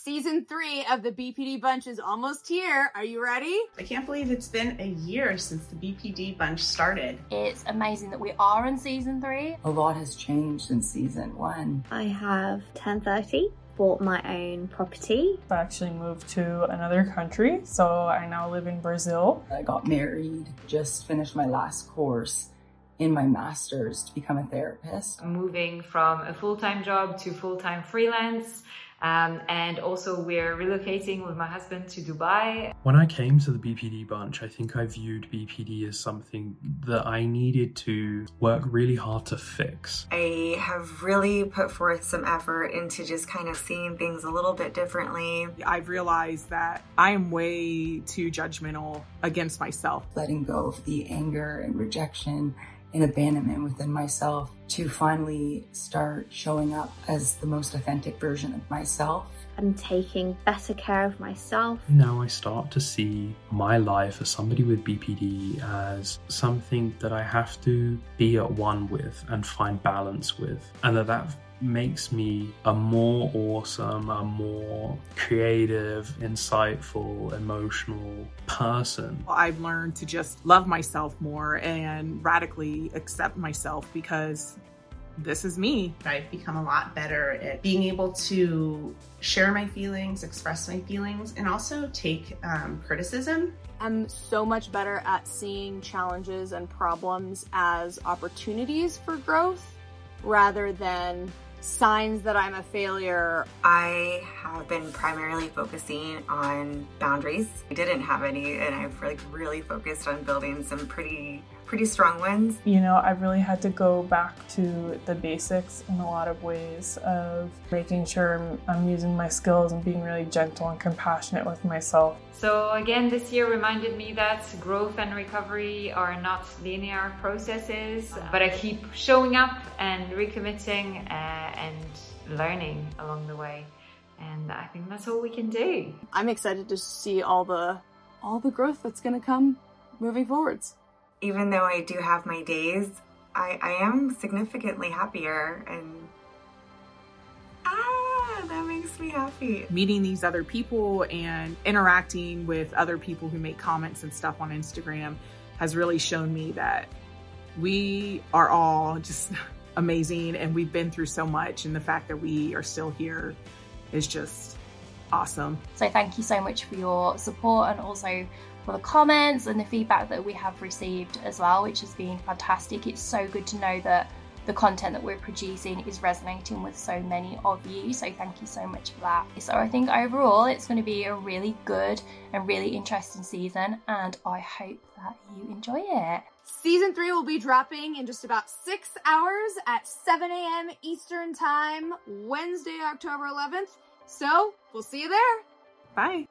Season three of the BPD Bunch is almost here. Are you ready? I can't believe it's been a year since the BPD Bunch started. It's amazing that we are in season three. A lot has changed since season one. I have 1030, bought my own property. I actually moved to another country, so I now live in Brazil. I got married, just finished my last course in my master's to become a therapist. Moving from a full-time job to full-time freelance. Um, and also we're relocating with my husband to Dubai. When I came to the BPD bunch, I think I viewed BPD as something that I needed to work really hard to fix. I have really put forth some effort into just kind of seeing things a little bit differently. I've realized that I am way too judgmental against myself. Letting go of the anger and rejection and abandonment within myself to finally start showing up as the most authentic version of myself. I'm taking better care of myself. Now I start to see my life as somebody with BPD as something that I have to be at one with and find balance with, and that that makes me a more awesome, a more creative, insightful, emotional person. I've learned to just love myself more and radically accept myself because this is me. I've become a lot better at being able to share my feelings, express my feelings, and also take um, criticism. I'm so much better at seeing challenges and problems as opportunities for growth rather than signs that I'm a failure? I have been primarily focusing on boundaries. I didn't have any, and I've like really focused on building some pretty pretty strong ones. You know, I really had to go back to the basics in a lot of ways of making sure I'm, I'm, using my skills and being really gentle and compassionate with myself. So again, this year reminded me that growth and recovery are not linear processes, but I keep showing up and recommitting uh, and learning along the way. And I think that's all we can do. I'm excited to see all the all the growth that's going to come moving forwards even though I do have my days, I, I am significantly happier and ah, that makes me happy. Meeting these other people and interacting with other people who make comments and stuff on Instagram has really shown me that we are all just amazing and we've been through so much and the fact that we are still here is just awesome. So thank you so much for your support and also for the comments and the feedback that we have received as well, which has been fantastic. It's so good to know that the content that we're producing is resonating with so many of you. So thank you so much for that. So I think overall it's going to be a really good and really interesting season, and I hope that you enjoy it. Season three will be dropping in just about six hours at 7 a.m. Eastern Time, Wednesday, October 11th. So we'll see you there. Bye.